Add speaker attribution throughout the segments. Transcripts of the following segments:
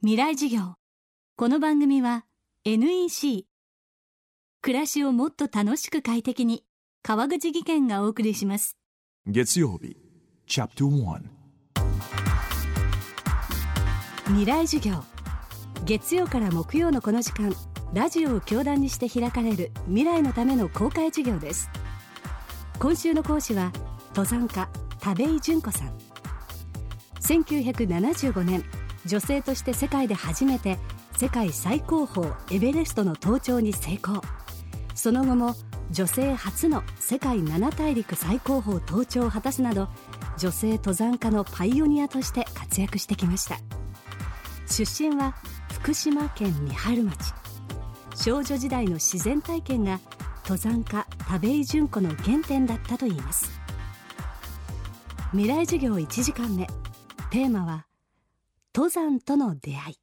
Speaker 1: 未来授業。この番組は NEC 暮らしをもっと楽しく快適に。川口義賢がお送りします。
Speaker 2: 月曜日チャプター
Speaker 1: 未来授業。月曜から木曜のこの時間ラジオを教壇にして開かれる未来のための公開授業です。今週の講師は登山家田部井純子さん。1975年女性として世界で初めて世界最高峰エベレストの登頂に成功。その後も女性初の世界七大陸最高峰登頂を果たすなど女性登山家のパイオニアとして活躍してきました。出身は福島県三春町。少女時代の自然体験が登山家田部井純子の原点だったといいます。未来授業1時間目。テーマは登山との出会い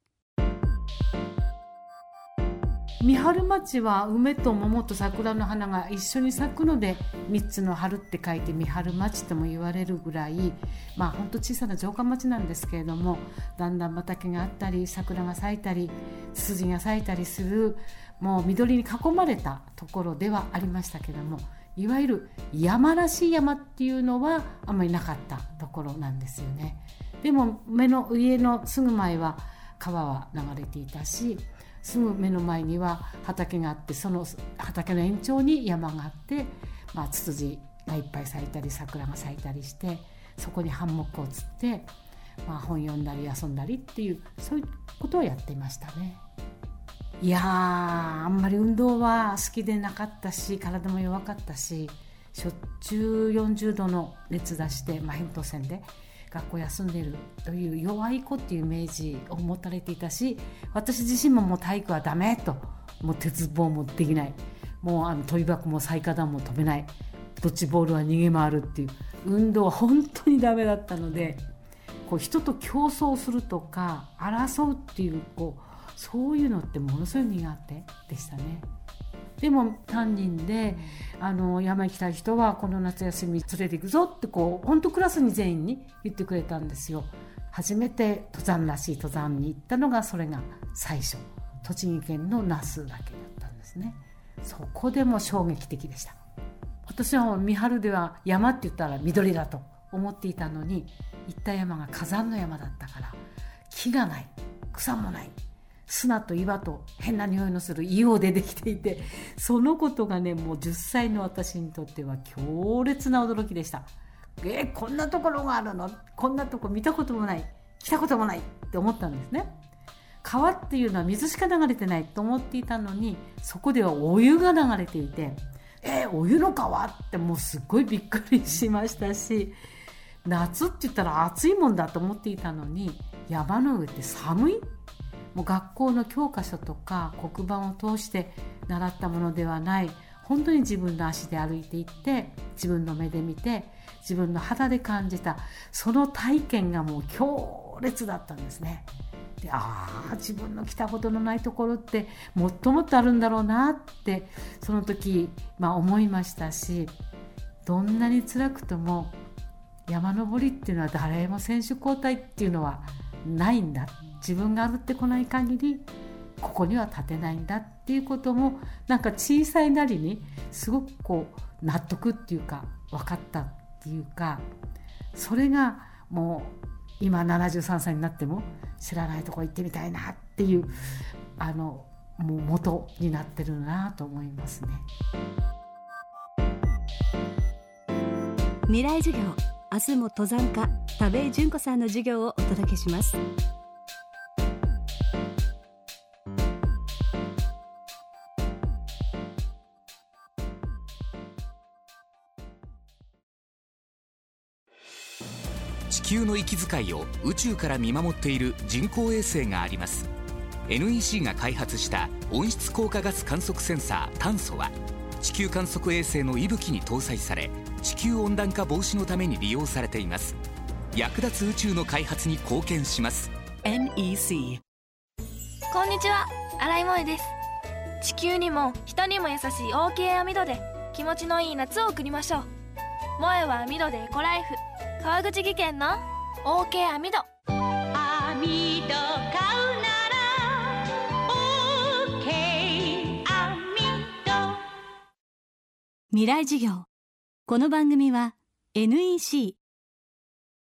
Speaker 3: 三春町は梅と桃と桜の花が一緒に咲くので三つの春って書いて三春町とも言われるぐらいまあほんと小さな城下町なんですけれどもだんだん畑があったり桜が咲いたりツツジが咲いたりするもう緑に囲まれたところではありましたけどもいわゆる山らしい山っていうのはあんまりなかったところなんですよね。でも目の家のすぐ前は川は流れていたしすぐ目の前には畑があってその畑の延長に山があって、まあ、ツツジがいっぱい咲いたり桜が咲いたりしてそこにハンモックを釣って、まあ、本読んだり遊んだりっていうそういうことをやっていましたね。いやあんまり運動は好きでなかったし体も弱かったししょっちゅう40度の熱出して、まあ、扁桃腺で学校休んでるという弱い子っていうイメージを持たれていたし私自身ももう体育はダメともう鉄棒もできない。もうあの跳び箱も最下段も飛べない。ドッジボールは逃げ回るっていう。運動は本当にダメだったのでこう人と競争するとか争うっていうこうそういうのってものすごい苦手でしたね。でも担任であの山行きたい人はこの夏休み連れて行くぞってこう本当クラスに全員に言ってくれたんですよ。初めて登山らしい登山に行ったのがそれが最初。栃木県の那須岳だったんですね。そこでも衝撃的でした。私は三春では山って言ったら緑だと思っていたのに行った山が火山の山だったから木がない。草もない。砂と岩と変な匂いのする硫黄でできていてそのことがねもう10歳の私にとっては強烈な驚きでした。えー、こんなところがあるの？こんなとこ見たこともない。来たこともないって思ったんですね。川っていうのは水しか流れてないと思っていたのにそこではお湯が流れていてえー、お湯の川ってもうすっごいびっくりしましたし夏って言ったら暑いもんだと思っていたのに山の上って寒い？もう学校の教科書とか黒板を通して習ったものではない本当に自分の足で歩いていって自分の目で見て自分の肌で感じたその体験がもう強烈だったんですね。でああ自分の来たことのないところってもっともっとあるんだろうなってその時、まあ、思いましたしどんなに辛くとも山登りっていうのは誰も選手交代っていうのはないんだ自分が歩ってこない限りここには立てないんだっていうこともなんか小さいなりにすごくこう納得っていうか分かったっていうかそれがもう今73歳になっても知らないとこ行ってみたいなっていうあのもう元になってるなと思いますね。
Speaker 1: 未来授業明日も登山家田部井純子さんの授業をお届けします。
Speaker 4: 球の息遣いを宇宙から見守っている人工衛星があります。NEC が開発した温室効果ガス観測センサー炭素は地球観測衛星の息吹に搭載され地球温暖化防止のために利用されています。役立つ宇宙の開発に貢献します。NEC
Speaker 5: こんにちは。新井萌です。地球にも人にも優しい OK 網戸で気持ちのいい夏を送りましょう。萌えは網戸でエコライフ川口技研の OK アミド。アミド買うなら OK アミド。
Speaker 6: 未来事業。この番組は NEC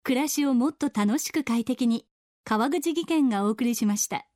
Speaker 6: 暮らしをもっと楽しく快適に川口技研がお送りしました。